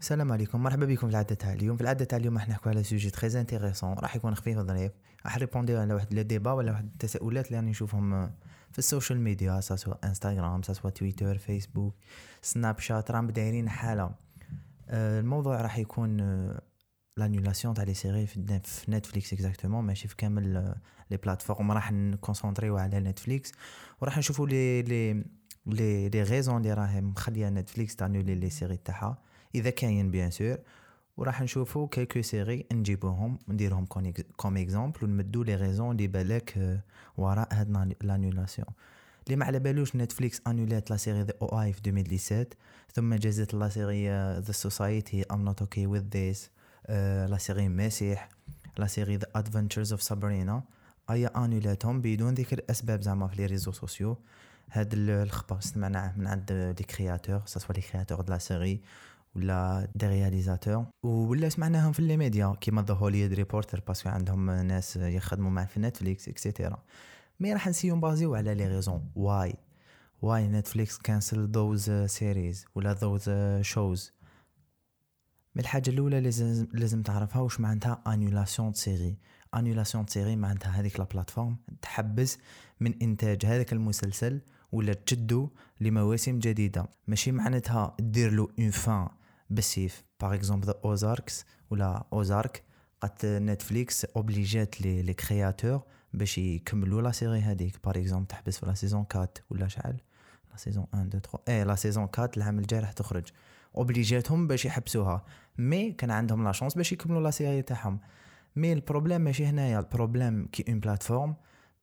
السلام عليكم مرحبا بكم في العدد تاع اليوم في العدد تاع اليوم راح نحكوا على sujet très intéressant راح يكون خفيف ظريف راح نريبوندي على واحد le débat ولا واحد التساؤلات اللي راني نشوفهم في ال social media soit انستغرام soit تويتر فيسبوك سناب شات راهم دايرين حالة. آه، الموضوع راح يكون l'annulation تاع les séries في نتفليكس exactement ماشي في كامل les plateformes راح نكونسونطريو على نتفليكس وراح نشوفوا لي لي les les raisons اللي راهي مخلية نتفليكس تانولي les séries تاعها. إذا كاين bien sûr وراح نشوفوا quelques séries نجيبوهم نديرهم comme exemple ونمدو les raisons اللي بالك وراء هاد l'annulation اللي ما على بالوش نتفليكس انولات la série The OA في 2017 ثم جازت la série The Society I'm Not Okay with This la série Messiah la série The Adventures of Sabrina ايا انولاتهم بدون ذكر أسباب زعما في les réseaux sociaux. هاد الخبر سمعناه من عند les créateurs soit les créateurs de la série ولا des réalisateurs. ولا سمعناهم في les médias كيما The Hollywood Reporter parce que عندهم ناس يخدموا معاه في نتفليكس et cetera mais راح نيسيو نبازيو على les raisons. why why Netflix cancel those series ولا those shows mais الحاجة الأولى لازم لازم تعرفها واش معناتها annulation série annulation série معناتها هذيك la plateforme تحبس من إنتاج هذاك المسلسل ولا تجدو لمواسم جديدة. ماشي معناتها دير له une fin بسيف. par exemple The Ozarks ولا Ozark قد نتفليكس اوبليجات les les créateurs باش يكملوا la série هذيك. par exemple تحبس في la saison 4 ولا شحال؟ la saison 1 2 3 et la saison 4 العام الجاي راح تخرج. اوبليجاتهم باش يحبسوها. mais كان عندهم la chance باش يكملوا la série تاعهم. mais ال problème ماشي هنايا. ال problème كي une plateforme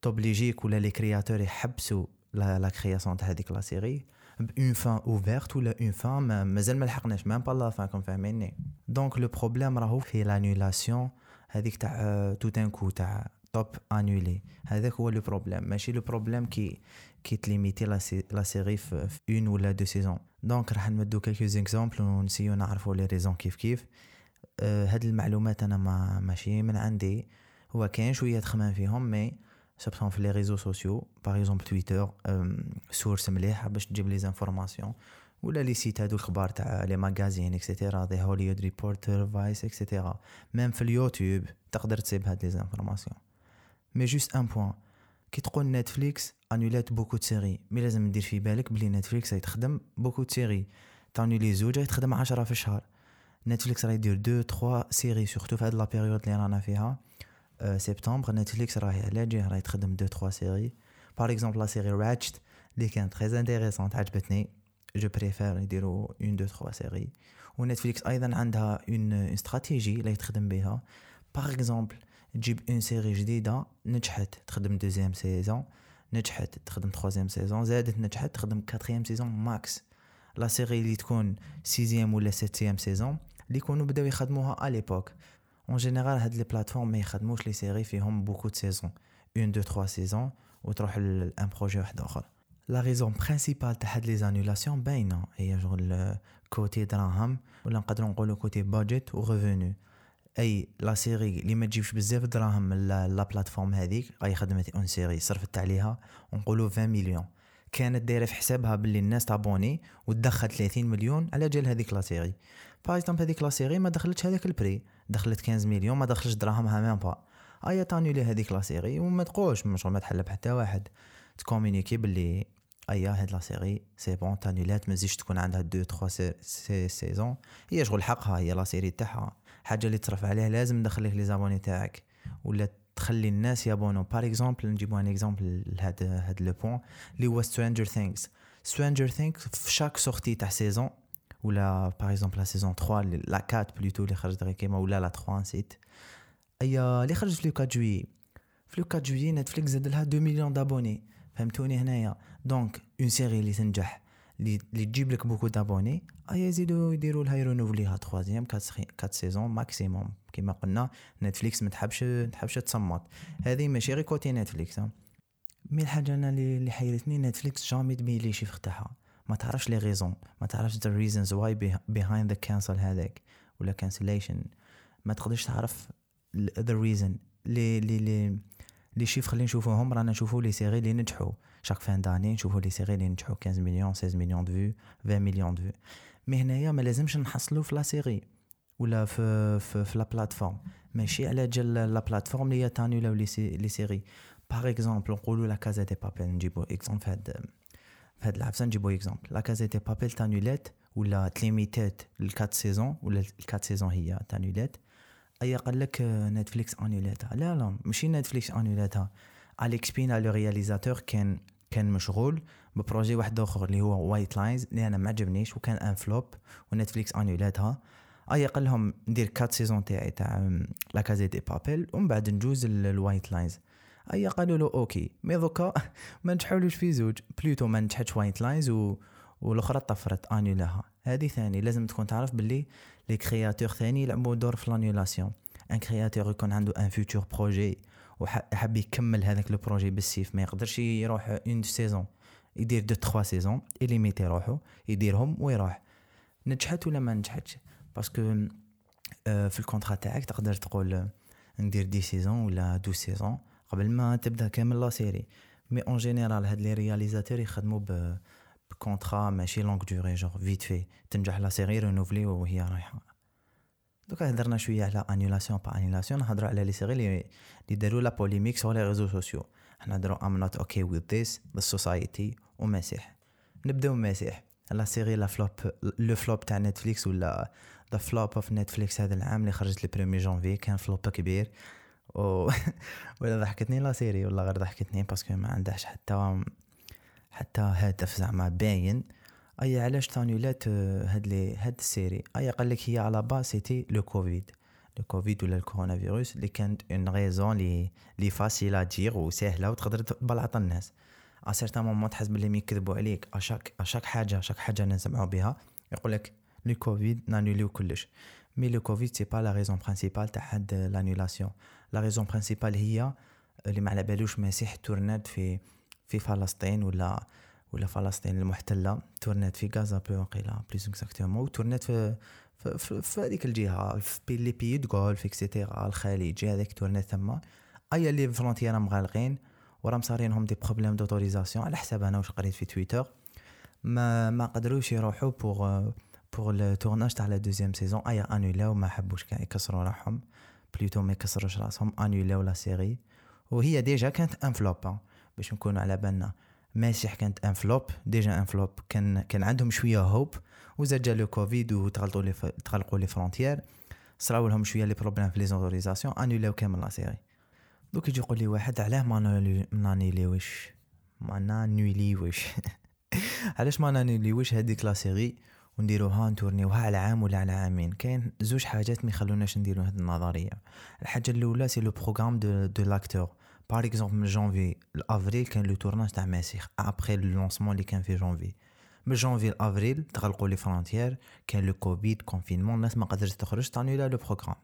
توبليجيك ولا les créateurs يحبسوا la création تاع هذيك la série bon fin ouverte ولا une fin مازال ما لحقناش même pas la fin comme فاهميني donc le problème راهو في l'annulation هذيك تاع تو تان كو تاع توب انولي هذاك هو le problème ماشي le problème كي كي تليميتي la série في un ولا deux saisons donc راح نمدو quelques exemples ونيسيو نعرفوا les raisons كيف كيف هاد المعلومات أنا ما ماشي من عندي هو كاين شوية تخمم فيهم mais سبسون في les réseaux sociaux par exemple تويتر source مليحه باش تجيب les informations ولا les sites هادو الخبار تاع les magazines et cetera The Hollywood Reporter Vice et cetera même في اليوتيوب تقدر تسيب هاد les informations mais juste un point كي تقول نتفليكس انولات beaucoup séries mais لازم دير في بالك بلي نتفليكس راهي تخدم beaucoup séries تانولي زوج راهي تخدم عشرة في الشهر نتفليكس راهي دير deux trois séries surtout في هاد la période اللي رانا فيها سبتمبر نتفليكس راهي على جهه راهي تخدم deux trois séries par exemple la série Ratched اللي كانت très intéressante عجبتني je préfère يديروا un deux trois séries ونتفليكس أيضا عندها une stratégie اللي تخدم بها par exemple تجيب une série جديده نجحت تخدم deuxième saison نجحت تخدم troisième saison زادت نجحت تخدم quatrième saison max la série اللي تكون sixième ولا septième saison اللي يكونوا بداو يخدموها à l'époque en général هاد les plateformes ما يخدموش les séries فيهم beaucoup de saisons un deux trois saisons وتروح ل un projet واحد آخر. la raison principale تاع هاد les annulations باينة. هي شغل côté دراهم ولا نقدروا نقولوا côté budget و revenus أي la série اللي ما تجيبش بزاف دراهم من la plateforme هذيك اي خدمت une série صرفت عليها ونقولوا 20 مليون كانت دايرة في حسابها باللي الناس ت abonner وتدخل 30 مليون على جال هذيك la série par exemple هذيك la série ما دخلتش هذاك le prix دخلت 15 مليون ما دخلش دراهمها même pas. ايا ت annuler هذيك la série وما تقولش مش ما تحل بحتى واحد. ت communiquer باللي أيا هاد la série c'est bon تانيولات تزيدش تكون عندها deux trois six saisons هي شغل حقها هي la série تاعها. حاجة اللي تصرف عليها لازم تدخل les abonnés تاعك. ولا تخلي الناس يابونو par exemple نجيبو un exemple لهاد هاد le point اللي هو Stranger Things Stranger Things في chaque sortie تاع saison ولا par exemple la saison 3 la 4 plutôt اللي خرجت غير ولا la 3 نسيت ايا اللي خرجت في le 4 juillet في le 4 juillet نتفليكس زاد لها 2 مليون d'abonnés فهمتوني هنايا donc une série اللي تنجح اللي تجيب لك beaucoup d'abonnés ايا يزيدوا يديروا لها يرونوفليها troisième 4 saisons maximum كيما قلنا نتفليكس ما تحبش تحبش تصمت هذه ماشي غير côté نتفليكس mais الحاجة أنا اللي حيرتني نتفليكس jamais تبين les chiffres تاعها ما تعرفش les raisons ما تعرفش the reasons why behind the cancel هذاك ولا cancellation. ما تقدرش تعرف the reason. les les les les chiffres اللي نشوفوهم رانا نشوفو les séries اللي نجحوا. chaque fin d'année نشوفو les séries اللي نجحوا. 15 مليون 16 مليون de vues 20 مليون de mais هنايا ما لازمش نحصلو في la série ولا في في, في la plateforme ماشي على جال la plateforme اللي هي تانيولا les les séries par exemple نقولوا La Casa de Papel نجيبو exemple في هاد هاد العفسه نجيبو exemple La Casa de Papel تانيولات ولا تليميتات à quatre saisons ولا à quatre saisons هي تانيولات اي قال لك نتفليكس انيولاتها لا لا ماشي نتفليكس انيولاتها Álex Pina le réalisateur كان كان مشغول ب projet واحد اخر اللي هو White Lines اللي أنا ما عجبنيش وكان un flop ونتفليكس انيولاتها اي قال لهم ندير quatre saisons تاعي تاع La Casa de Papel ومن بعد نجوز ال White Lines أي قالوا له OK mais دوكا ما نجحولوش في زوج plutôt ما نجحتش White Lines و والأخرى طفرت أنيولاها. هذه ثاني لازم تكون تعرف باللي les créateurs ثاني يلعبوا دور في l'annulation un créateur يكون عنده un futur projet وحاب يكمل هذاك le projet بالسيف ما يقدرش يروح une saison يدير deux trois saisons ي limiter روحو يديرهم ويروح. نجحت ولا ما نجحتش؟ parce que في ال contrat تاعك تقدر تقول ندير des saisons ولا deux saisons قبل ما تبدأ كامل la série. mais en général هاد les réalisateurs يخدموا ب ب contrat ماشي longue durée جور فيت في تنجح la série renouvelée وهي رايحة. دوكا هضرنا شوية على annulation با annulation نهضروا على les séries اللي داروا la polémique sur les réseaux sociaux حنا نهضروا I Am Not Okay with This The Society و Messiah. نبدأو Messiah. la série la flop le flop تاع نتفليكس ولا the flop of نتفليكس هذا العام اللي خرجت le premier janvier كان flop كبير. و ولا ضحكتني la série ولا غير ضحكتني parce que ما عندهاش حتى حتى هدف زعما باين. أي علاش تانيولات هاد les هاد ال série؟ أي قال لك هي على با c'était le Covid. le Covid ولا الكورونا فيروس اللي كانت une raison les les facile à dire وسهله وتقدر تبلعط الناس. à certains moments تحس بلي ميكذبوا عليك. à chaque à chaque حاجة à chaque حاجة نسمعوا بها يقول لك le Covid نانوليو كلش. mais le Covid c'est pas la raison principale تاع هاد l'annulation la raison principale هي اللي ما على بالوش Messiah تورنات في في فلسطين ولا ولا فلسطين المحتلة. تورنات في غازا bon وقيلا plus exactement تورنات في في, هذيك الجهة في les pays du Golfe et cetera الخليج هذاك تورنات تما اي les frontières مغالقين ورا مصارينهم des problèmes d'autorisation على حساب أنا واش قريت في تويتر. ما ما قدروش يروحوا pour pour ال tournage تاع la deuxième saison اي انولاو ما حبوش كاع يكسروا روحهم. plutôt ما يكسروش راسهم انولاو la série وهي déjà كانت un flop باش نكونوا على بالنا. Messiah كانت un flop déjà un flop كان كان عندهم شوية hope وزاد جا le Covid وتغلطوا les تغلقوا les frontières صراو لهم شوية les problèmes في les autorisations انولاو كامل la série دوك يجي يقول لي واحد علاه ما نانيليوش. ما نانيليوش. علاش ما نانيليوش هذيك la série ونديروها نتورنيوها على عام ولا على عامين. كاين زوج حاجات ما يخلوناش نديرو هاد النظرية. الحاجة الأولى c'est le programme de de l'acteur par exemple من جونفي لأفريل كان le tournage تاع Messiah. après le lancement اللي كان في جونفي من جونفي لأفريل تغلقوا les frontières كان le Covid confinement الناس ما قدرتش تخرج. تانيولا le programme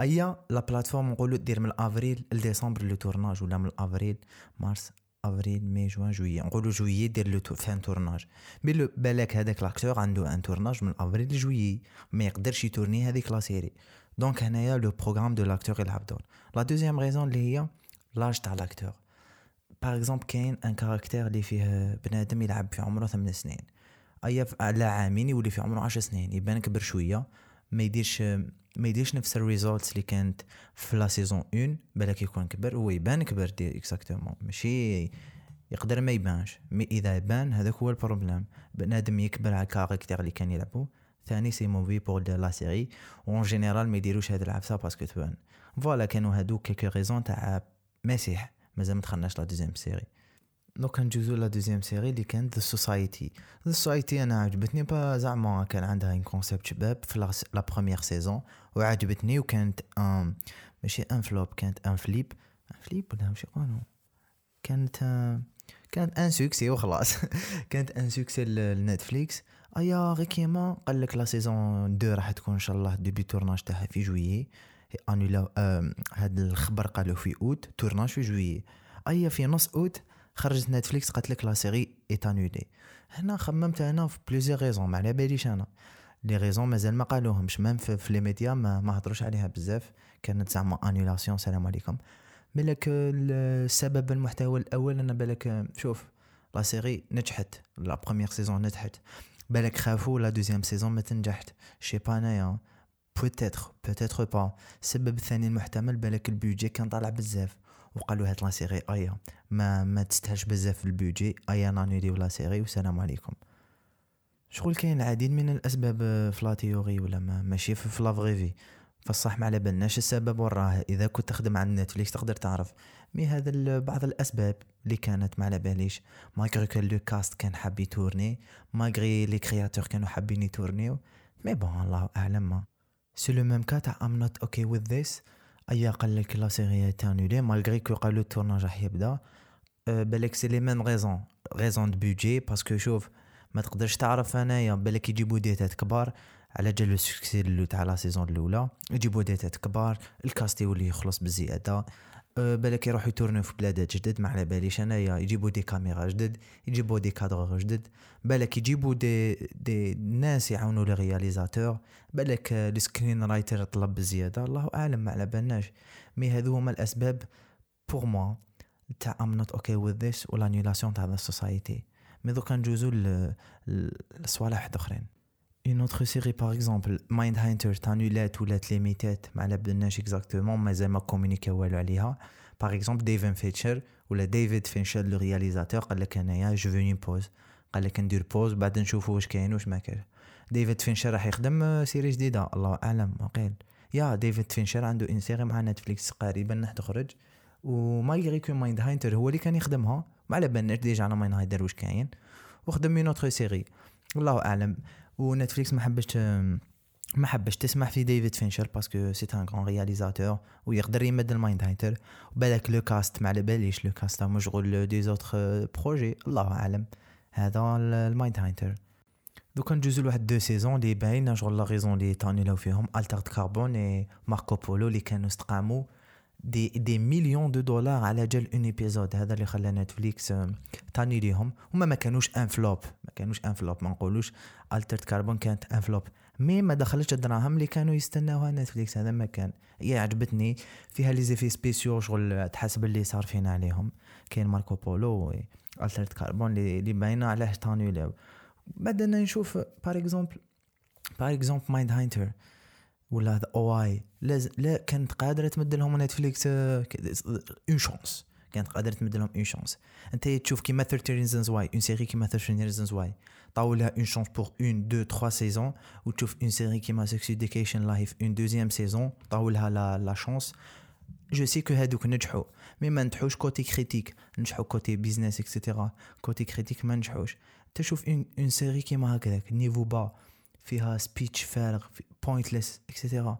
أيا la plateforme نقولوا دير من أفريل لديسمبر le tournage ولا من أفريل mars avril mai juin juillet نقولوا جويي دير le fin tournage mais بالك هذاك l'acteur عنده un tournage من افريل لجويي ما يقدرش يتورني هذيك la série donc هنايا le programme de l'acteur يلعب دور la deuxième raison اللي هي l'âge تاع l'acteur par exemple كاين un caractère اللي فيه بنادم يلعب في عمره ثمان سنين ايا على عامين يولي في عمره عشر سنين يبان كبر شوية ما يديرش ما يديرش نفس ال results اللي كانت في la saison 1 بالك يكون كبر هو يبان كبر دير exactement ماشي يقدر ما يبانش. mais إذا بان هذاك هو ال problème بنادم يكبر على caractère اللي كان يلعبو. ثاني c'est mauvais pour la série en général ما يديروش هاد العفسه parce que تبان voilà كانوا هادو quelques raisons تاع مسيح. مازال ما دخلناش la deuxième série دوكا نجوزو la deuxième série اللي كانت The Society The Society أنا عجبتني با زعما كان عندها un concept شباب في la première saison وعجبتني وكانت un ماشي un flop كانت un flop un flop ولا ماشي يقولوا كانت كانت un succès وخلاص. كانت un succès ل Netflix. أيا غير كيما قال لك la saison 2 راح تكون إن شاء الله début tournage تاعها في جويي انولا هاد الخبر قالوا في août tournage في juillet أيا في نص اوت خرجت Netflix قالت لك la série est annulée هنا خممت أنا في plusieurs raisons ما على باليش أنا. les raisons مازال ما قالوهمش même في, في les médias ما, ما هضروش عليها بزاف. كانت زعما annulation سلام عليكم. بالك السبب المحتوى الأول أنا بالك شوف la série نجحت. la première saison نجحت. بالك خافوا la deuxième saison ما تنجحت. je sais pas انايا peut-être peut-être pas السبب الثاني المحتمل بالك البيجي كان طالع بزاف. وقالوا هاد la série ايا ما ما تستاهلش بزاف البيجي. ايا نانيليو la série والسلام عليكم. شغل كاين العديد من الأسباب في la théorie ولا ما ماشي في la vraie في فالصح ما على بالناش السبب وراه. إذا كنت تخدم على Netflix تقدر تعرف. mais هذا بعض الأسباب اللي كانت ما على باليش. malgré que le cast كان حاب يتورني malgré les créateurs كانوا حابين يتورنيو. mais bon الله أعلم. mais c'est le même cas تاع I Am Not Okay with This ايا قال لك la série تانولي malgré que قالوا ال tournage راح يبدا بالك c'est les mêmes raisons raisons de budget parce que شوف ما تقدرش تعرف انايا بالك يجيبوا ديتات كبار على جال ال succès تاع la saison الاولى يجيبوا des têtes كبار ال cast يولي يخلص بزياده أه بالك يروحوا يتورنو في بلادات جدد. ما على باليش انايا يجيبوا des caméras جدد يجيبوا des cadres جدد. بالك يجيبوا دي دي ناس يعاونوا les réalisateurs. بالك ال screenwriter يطلب بزياده الله أعلم ما على بالناش. mais هذو هما الأسباب pour moi تاع I Am Not Okay with This و l'annulation تاع The Society mais دوكا نجوزو لصوالح اخرين une autre série par exemple Mindhunter تانولات ولات ليميتات ما على بالناش exactement مازال ما كومونيكا والو عليها par exemple David Fincher ولا David Fincher le réalisateur قال لك انايا je fais une pause قال لك ندير pause بعد نشوفوا واش كاين واش ما كاين David Fincher راح يخدم série جديده الله اعلم ما قيل يا David Fincher عنده une série مع Netflix قريبا تخرج وما كو Mindhunter هو اللي كان يخدمها ما على بالناش déjà على Mindhunter واش كاين وخدم une autre série الله اعلم و Netflix ما حبش ما حبش تسمح في David Fincher parce que c'est un grand réalisateur ويقدر يمد ال Mindhunter وبالك le cast ما على باليش le cast مشغول des autres projets الله أعلم. هذا ال Mindhunter دوكا ندوزو لواحد deux saisons لي باين شغل la raison لي تانيلاو فيهم Altered Carbon et Marco Polo اللي كانوا استقاموا des des millions de dollars على جال un épisode هذا اللي خلى Netflix تاني ليهم. هما ما كانوش un flop ما كانوش un flop ما نقولوش Altered Carbon كانت un flop mais ما دخلتش الدراهم اللي كانوا يستناوها Netflix هذا ما كان. هي عجبتني. فيها les effets spéciaux شغل تحسب اللي صارفين عليهم. كاين Marco Polo Altered Carbon اللي باينه عليه تاني بعدنا نشوف par exemple par exemple Mindhunter ولا The OA لا كانت قادرة تمد لهم Netflix une chance كانت قادرة تمد لهم une chance أنت تشوف كيما 30 Reasons Why une série كيما 30 Reasons Why طاو لها une chance pour un deux trois saisons وتشوف une série كيما Sex Education لايف une deuxième saison طاو لها la la chance je sais que هادوك نجحوا mais ما نجحوش côté critique نجحوا côté business et cetera côté critique ما نجحوش. تشوف une série كيما هكذاك niveau bas فيها speech فارغ pointless et cetera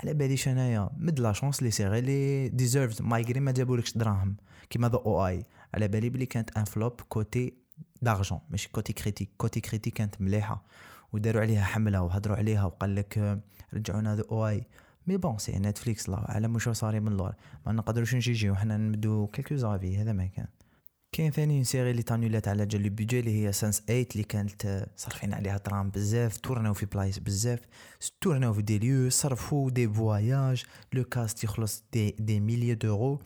على باليش انايا مد la chance les séries لي deserved malgré ما جابولكش دراهم. كيما The OA على بالي بلي كانت un flop côté d'argent ماشي côté critique côté critique كانت مليحة. وداروا عليها حملة وهضروا عليها وقال لك رجعونا The OA mais bon c'est Netflix الله أعلم واش صاري من اللور. ما نقدروش نجي وحنا نبدو quelques affaires هذا ما كان. كاين ثاني série اللي تانولات على جال البيجي اللي هي Sense8 اللي كانت صارفين عليها دراهم بزاف تورناو في بلايص بزاف تورناو في des lieux صرفوا des voyages le cast يخلص des des millions d'euros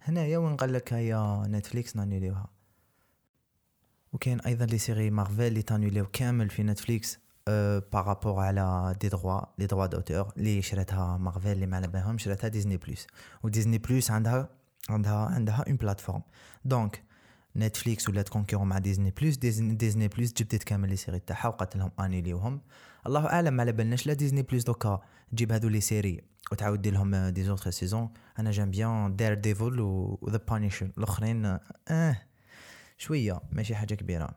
هنايا وين قال لك هيا Netflix نانوليوها وكاين أيضا les séries Marvel اللي تانوليو كامل في Netflix par rapport على des droits les droits d'auteur اللي شراتها مارفل اللي ما على بالهم شراتها Disney Plus و Disney Plus عندها عندها عندها une plateforme donc Netflix ولات concurrent مع Disney Plus Disney, Disney Plus جبدت كامل les séries تاعها وقالت لهم annulé وهم الله أعلم على بالناش لا Disney Plus دوكا تجيب هذو les séries وتعاود دير لهم des autres saisons أنا j'aime bien Daredevil و The Punisher الأخرين آه شوية ماشي حاجة كبيرة.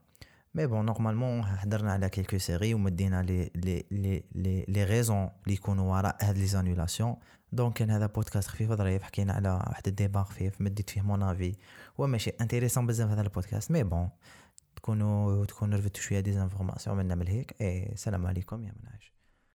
mais bon normalement حضرنا على quelques séries ومدينا لي لي لي لي لي ريزون اللي يكونوا وراء هاد les annulations donc كان هذا بودكاست خفيف ظريف حكينا على واحد ال débat خفيف مديت فيه mon avis. هو ماشي intéressant بزاف هذا البودكاست mais bon تكونوا تكونوا رفدتوا شوية des informations منا من هيك. اي السلام عليكم يا مناش